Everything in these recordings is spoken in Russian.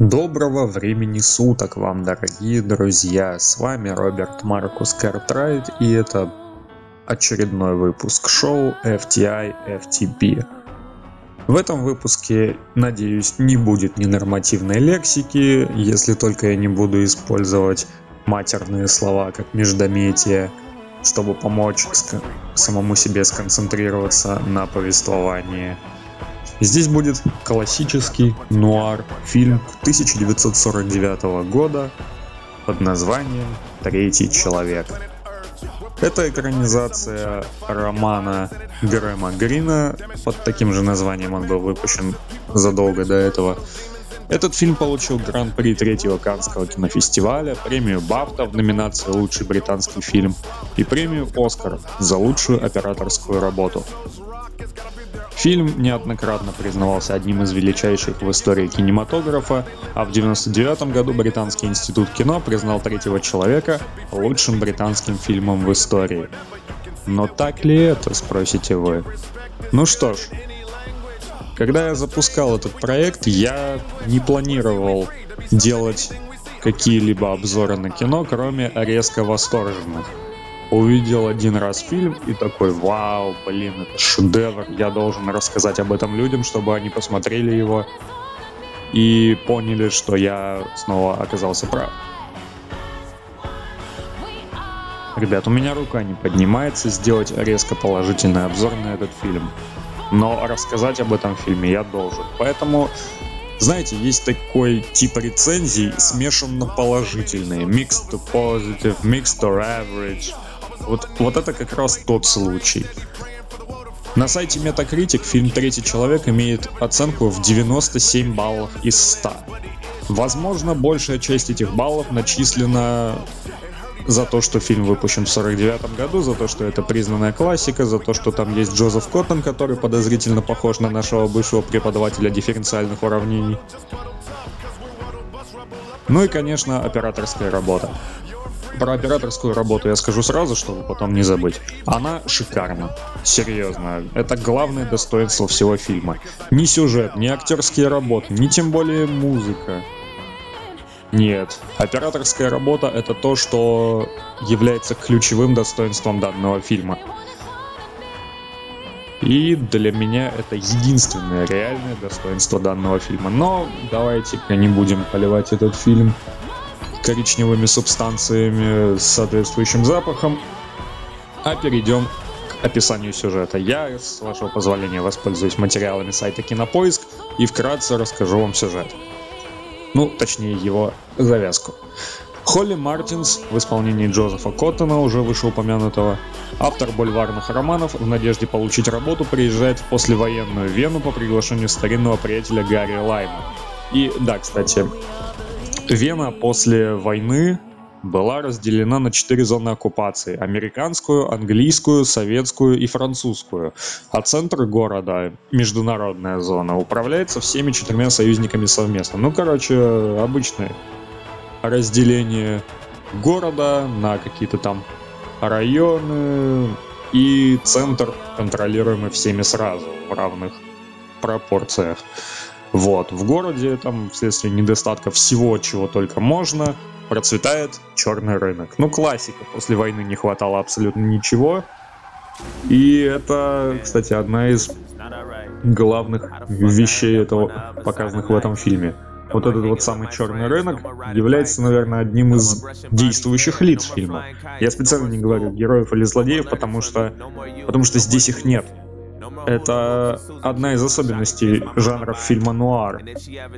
Доброго времени суток вам, дорогие друзья! С вами Роберт Маркус Картрайт, и это очередной выпуск шоу FTI FTP. В этом выпуске, надеюсь, не будет ненормативной лексики, если только я не буду использовать матерные слова как междометие, чтобы помочь самому себе сконцентрироваться на повествовании. Здесь будет классический нуар фильм 1949 года под названием «Третий человек». Это экранизация романа Грэма Грина, под таким же названием он был выпущен задолго до этого. Этот фильм получил гран-при третьего Каннского кинофестиваля, премию Бафта в номинации «Лучший британский фильм» и премию «Оскар» за лучшую операторскую работу. Фильм неоднократно признавался одним из величайших в истории кинематографа, а в 1999 году Британский институт кино признал «Третьего человека» лучшим британским фильмом в истории. Но так ли это, спросите вы? Ну что ж, когда я запускал этот проект, я не планировал делать какие-либо обзоры на кино, кроме резко восторженных увидел один раз фильм и такой, вау, блин, это шедевр, я должен рассказать об этом людям, чтобы они посмотрели его и поняли, что я снова оказался прав. Ребят, у меня рука не поднимается сделать резко положительный обзор на этот фильм. Но рассказать об этом фильме я должен. Поэтому, знаете, есть такой тип рецензий, смешанно положительные. Mixed to positive, mixed to average. Вот, вот это как раз тот случай. На сайте Metacritic фильм «Третий человек» имеет оценку в 97 баллов из 100. Возможно, большая часть этих баллов начислена за то, что фильм выпущен в 49 году, за то, что это признанная классика, за то, что там есть Джозеф Коттон, который подозрительно похож на нашего бывшего преподавателя дифференциальных уравнений. Ну и, конечно, операторская работа. Про операторскую работу я скажу сразу, чтобы потом не забыть. Она шикарна. Серьезно. Это главное достоинство всего фильма. Ни сюжет, ни актерские работы, ни тем более музыка. Нет. Операторская работа это то, что является ключевым достоинством данного фильма. И для меня это единственное реальное достоинство данного фильма. Но давайте-ка не будем поливать этот фильм коричневыми субстанциями с соответствующим запахом. А перейдем к описанию сюжета. Я, с вашего позволения, воспользуюсь материалами сайта Кинопоиск и вкратце расскажу вам сюжет. Ну, точнее, его завязку. Холли Мартинс в исполнении Джозефа Коттона, уже вышеупомянутого, автор бульварных романов, в надежде получить работу приезжает в послевоенную Вену по приглашению старинного приятеля Гарри Лайма. И да, кстати, Вена после войны была разделена на четыре зоны оккупации – американскую, английскую, советскую и французскую. А центр города, международная зона, управляется всеми четырьмя союзниками совместно. Ну, короче, обычное разделение города на какие-то там районы и центр, контролируемый всеми сразу в равных пропорциях. Вот. В городе там вследствие недостатка всего, чего только можно, процветает черный рынок. Ну, классика. После войны не хватало абсолютно ничего. И это, кстати, одна из главных вещей, этого, показанных в этом фильме. Вот этот вот самый черный рынок является, наверное, одним из действующих лиц фильма. Я специально не говорю героев или злодеев, потому что, потому что здесь их нет. Это одна из особенностей жанров фильма нуар.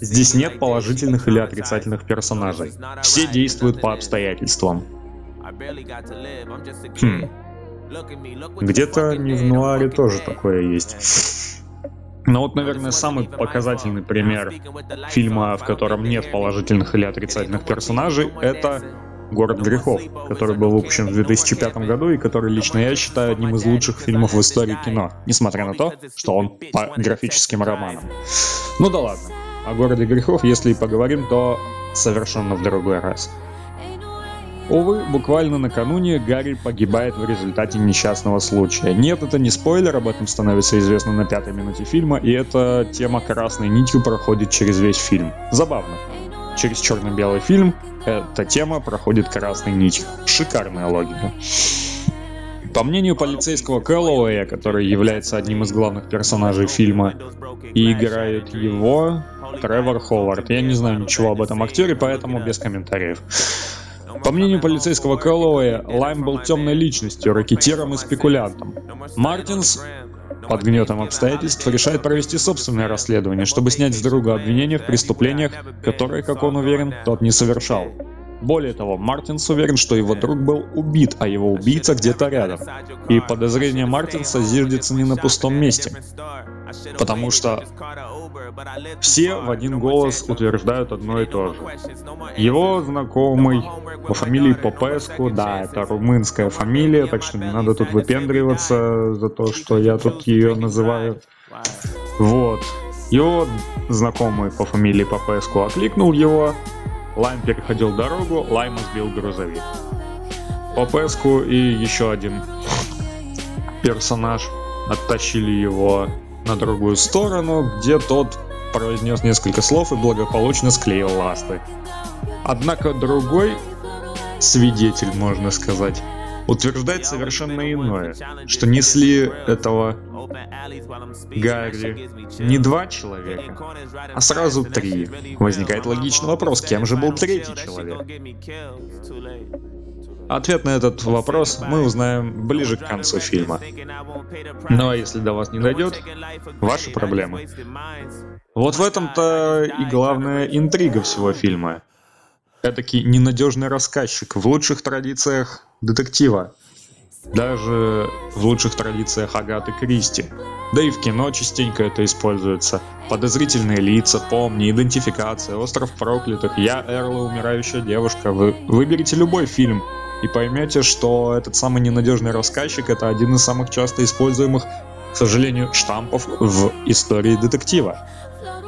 Здесь нет положительных или отрицательных персонажей. Все действуют по обстоятельствам. Хм. Где-то не в нуаре тоже такое есть. Но вот, наверное, самый показательный пример фильма, в котором нет положительных или отрицательных персонажей, это «Город грехов», который был выпущен в 2005 году и который лично я считаю одним из лучших фильмов в истории кино, несмотря на то, что он по графическим романам. Ну да ладно. О «Городе грехов», если и поговорим, то совершенно в другой раз. Увы, буквально накануне Гарри погибает в результате несчастного случая. Нет, это не спойлер, об этом становится известно на пятой минуте фильма, и эта тема красной нитью проходит через весь фильм. Забавно. через черно-белый фильм эта тема проходит красной нитью. Шикарная логика. По мнению полицейского Кэллоуэя, который является одним из главных персонажей фильма, и играет его Тревор Ховард. Я не знаю ничего об этом актере, поэтому без комментариев. По мнению полицейского Кэллоуэя, Лайм был темной личностью, ракетиром и спекулянтом. Мартинс под гнетом обстоятельств решает провести собственное расследование, чтобы снять с друга обвинения в преступлениях, которые, как он уверен, тот не совершал. Более того, Мартинс уверен, что его друг был убит, а его убийца где-то рядом. И подозрение Мартинса зиждется не на пустом месте. Потому что все в один голос утверждают одно и то же. Его знакомый по фамилии Попеску, да, это румынская фамилия, так что не надо тут выпендриваться за то, что я тут ее называю. Вот. Его знакомый по фамилии Попеску окликнул его, Лайм переходил дорогу, Лайма сбил грузовик. Попеску и еще один персонаж оттащили его на другую сторону, где тот произнес несколько слов и благополучно склеил ласты. Однако другой свидетель, можно сказать, утверждает совершенно иное, что несли этого Гарри не два человека, а сразу три. Возникает логичный вопрос, кем же был третий человек? Ответ на этот вопрос мы узнаем ближе к концу фильма. Ну а если до вас не дойдет, ваши проблемы. Вот в этом-то и главная интрига всего фильма. Этакий ненадежный рассказчик в лучших традициях детектива. Даже в лучших традициях Агаты Кристи. Да и в кино частенько это используется. Подозрительные лица, помни, идентификация, остров проклятых, я Эрла, умирающая девушка. Вы выберите любой фильм и поймете, что этот самый ненадежный рассказчик это один из самых часто используемых, к сожалению, штампов в истории детектива.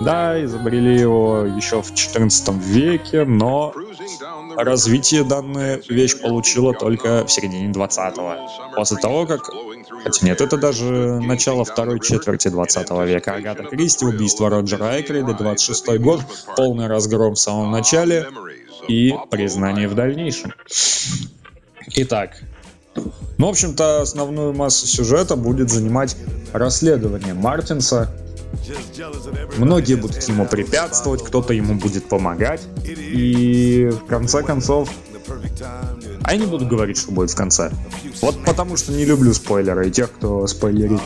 Да, изобрели его еще в 14 веке, но развитие данная вещь получила только в середине 20-го. После того, как... Хотя нет, это даже начало второй четверти 20 века. Агата Кристи, убийство Роджера Экрида, 26 год, полный разгром в самом начале и признание в дальнейшем. Итак, ну, в общем-то, основную массу сюжета будет занимать расследование Мартинса, Многие будут ему препятствовать, кто-то ему будет помогать. И в конце концов... А я не буду говорить, что будет в конце. Вот потому что не люблю спойлеры и тех, кто спойлерит.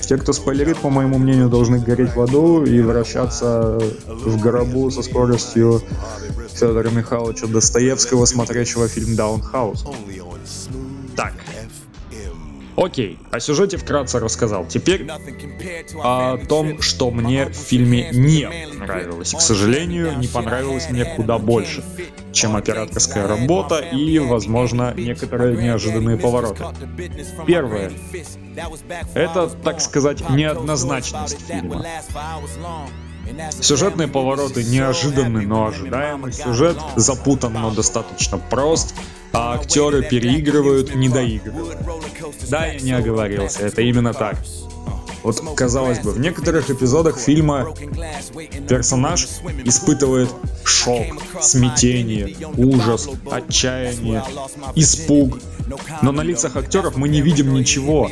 Те, кто спойлерит, по моему мнению, должны гореть в аду и вращаться в гробу со скоростью Федора Михайловича Достоевского, смотрящего фильм «Даунхаус». Так, Окей, о сюжете вкратце рассказал. Теперь о том, что мне в фильме не понравилось. к сожалению, не понравилось мне куда больше, чем операторская работа и, возможно, некоторые неожиданные повороты. Первое. Это, так сказать, неоднозначность фильма. Сюжетные повороты неожиданны, но ожидаемый. Сюжет запутан, но достаточно прост а актеры переигрывают, не доигрывают. Да, я не оговорился, это именно так. Вот, казалось бы, в некоторых эпизодах фильма персонаж испытывает шок, смятение, ужас, отчаяние, испуг. Но на лицах актеров мы не видим ничего.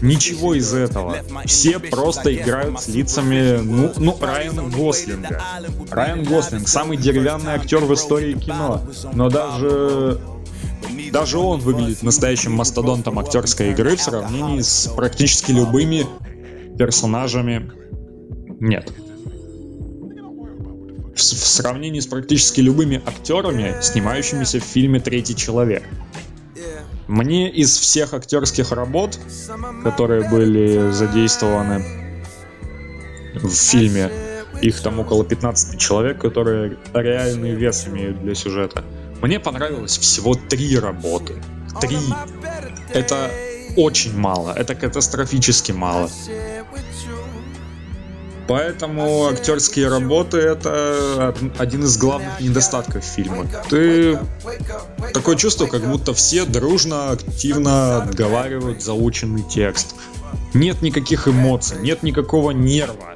Ничего из этого. Все просто играют с лицами, ну, ну Райана Гослинга. Райан Гослинг, самый деревянный актер в истории кино. Но даже даже он выглядит настоящим мастодонтом актерской игры в сравнении с практически любыми персонажами. Нет. В, в сравнении с практически любыми актерами, снимающимися в фильме Третий человек. Мне из всех актерских работ, которые были задействованы в фильме, их там около 15 человек, которые реальный вес имеют для сюжета. Мне понравилось всего три работы. Три. Это очень мало. Это катастрофически мало. Поэтому актерские работы это один из главных недостатков фильма. Ты такое чувство, как будто все дружно, активно отговаривают заученный текст. Нет никаких эмоций, нет никакого нерва.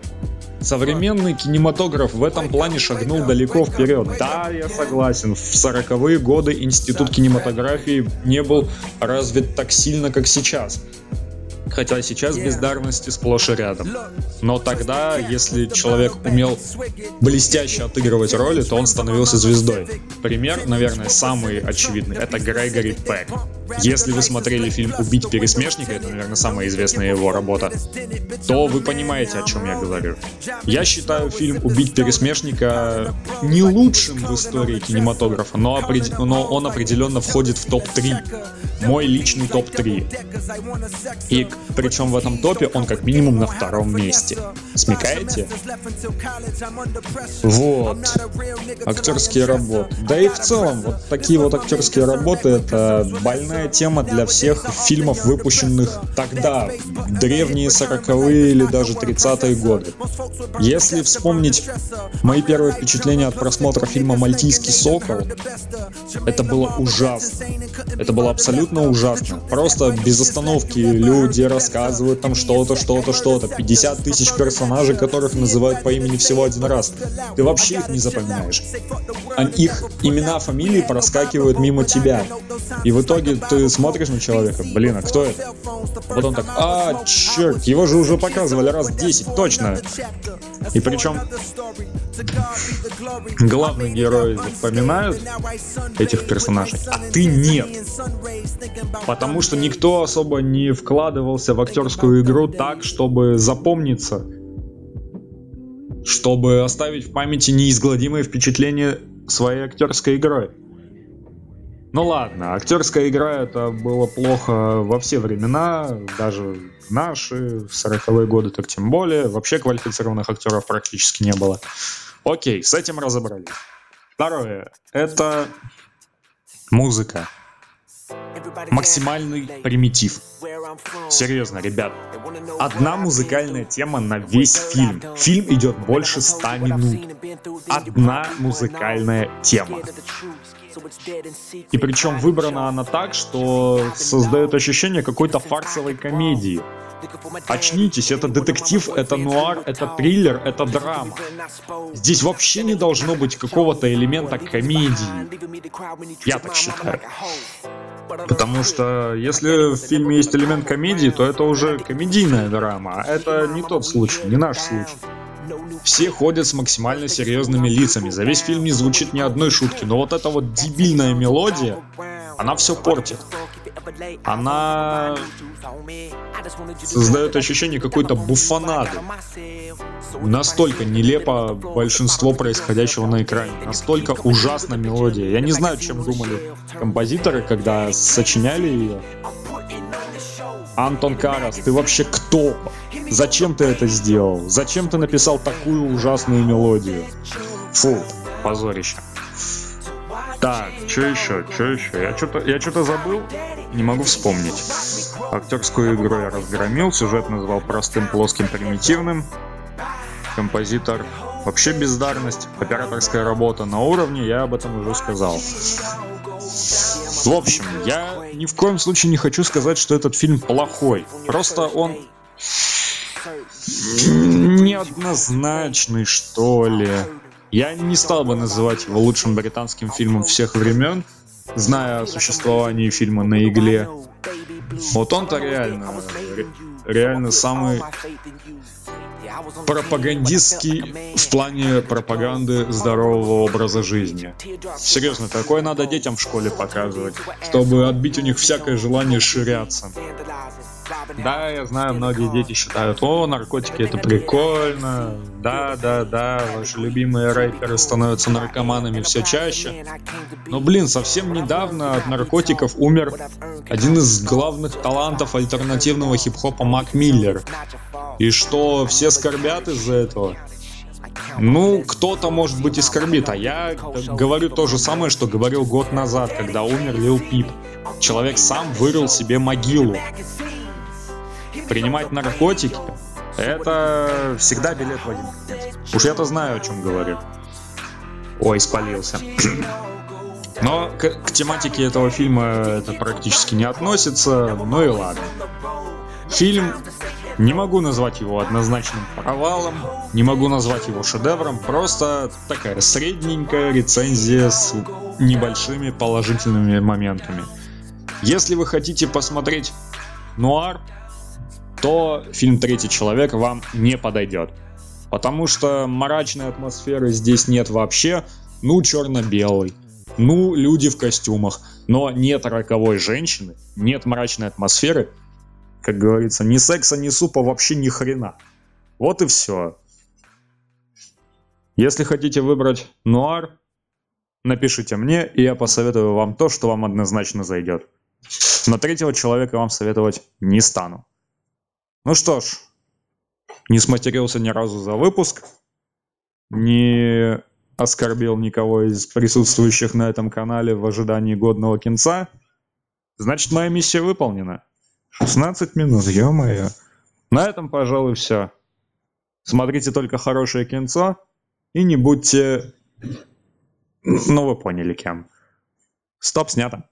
Современный кинематограф в этом плане шагнул далеко вперед. Да, я согласен, в 40-е годы институт кинематографии не был развит так сильно, как сейчас хотя сейчас бездарности сплошь и рядом. Но тогда, если человек умел блестяще отыгрывать роли, то он становился звездой. Пример, наверное, самый очевидный, это Грегори Пэк. Если вы смотрели фильм «Убить пересмешника», это, наверное, самая известная его работа, то вы понимаете, о чем я говорю. Я считаю фильм «Убить пересмешника» не лучшим в истории кинематографа, но, опред... но он определенно входит в топ-3. Мой личный топ-3. И причем в этом топе он как минимум на втором месте. Смекаете? Вот. Актерские работы. Да и в целом, вот такие вот актерские работы это больная тема для всех фильмов, выпущенных тогда, древние 40-е или даже 30-е годы. Если вспомнить мои первые впечатления от просмотра фильма «Мальтийский сокол», это было ужасно. Это было абсолютно ужасно. Просто без остановки люди рассказывают там что-то, что-то, что-то. 50 тысяч персонажей, которых называют по имени всего один раз. Ты вообще их не запоминаешь. А их имена, фамилии проскакивают мимо тебя. И в итоге ты смотришь на человека, блин, а кто это? А потом так, а, черт, его же уже показывали раз 10, точно. И причем главный герой запоминают этих персонажей, а ты нет. Потому что никто особо не вкладывался в актерскую игру так, чтобы запомниться, чтобы оставить в памяти неизгладимое впечатление своей актерской игрой. Ну ладно, актерская игра это было плохо во все времена, даже наши, в 40-е годы так тем более. Вообще квалифицированных актеров практически не было. Окей, с этим разобрались. Второе. Это музыка. Максимальный примитив. Серьезно, ребят. Одна музыкальная тема на весь фильм. Фильм идет больше 100 минут. Одна музыкальная тема. И причем выбрана она так, что создает ощущение какой-то фарсовой комедии. Очнитесь, это детектив, это нуар, это триллер, это драма. Здесь вообще не должно быть какого-то элемента комедии. Я так считаю. Потому что если в фильме есть элемент комедии, то это уже комедийная драма. А это не тот случай, не наш случай. Все ходят с максимально серьезными лицами. За весь фильм не звучит ни одной шутки. Но вот эта вот дебильная мелодия, она все портит. Она создает ощущение какой-то буфонады. Настолько нелепо большинство происходящего на экране. Настолько ужасна мелодия. Я не знаю, чем думали композиторы, когда сочиняли ее. Антон Карас, ты вообще кто? Зачем ты это сделал? Зачем ты написал такую ужасную мелодию? Фу, позорище. Так, что еще? Что еще? Я что-то я что-то забыл, не могу вспомнить. Актерскую игру я разгромил, сюжет назвал простым, плоским, примитивным. Композитор вообще бездарность, операторская работа на уровне, я об этом уже сказал. В общем, я ни в коем случае не хочу сказать, что этот фильм плохой. Просто он неоднозначный, что ли. Я не стал бы называть его лучшим британским фильмом всех времен, зная о существовании фильма на игле. Вот он-то реально, реально самый пропагандистский в плане пропаганды здорового образа жизни. Серьезно, такое надо детям в школе показывать, чтобы отбить у них всякое желание ширяться. Да, я знаю, многие дети считают, о, наркотики это прикольно, да, да, да, ваши любимые рэперы становятся наркоманами все чаще. Но, блин, совсем недавно от наркотиков умер один из главных талантов альтернативного хип-хопа Мак Миллер. И что, все скорбят из-за этого? Ну, кто-то, может быть, и скорбит, а я говорю то же самое, что говорил год назад, когда умер Лил Пип. Человек сам вырыл себе могилу. Принимать наркотики — это всегда билет в один конец. Уж я-то знаю, о чем говорю. Ой, спалился. Но к, к тематике этого фильма это практически не относится, ну и ладно. Фильм Не могу назвать его однозначным провалом, не могу назвать его шедевром, просто такая средненькая рецензия с небольшими положительными моментами. Если вы хотите посмотреть нуар, то фильм «Третий человек» вам не подойдет. Потому что мрачной атмосферы здесь нет вообще, ну черно-белый, ну люди в костюмах, но нет роковой женщины, нет мрачной атмосферы, как говорится, ни секса, ни супа, вообще ни хрена. Вот и все. Если хотите выбрать нуар, напишите мне, и я посоветую вам то, что вам однозначно зайдет. На третьего человека вам советовать не стану. Ну что ж, не сматерился ни разу за выпуск, не оскорбил никого из присутствующих на этом канале в ожидании годного кинца, значит моя миссия выполнена. 16 минут, ё-моё. На этом, пожалуй, все. Смотрите только хорошее кинцо и не будьте... Ну, вы поняли кем. Стоп, снято.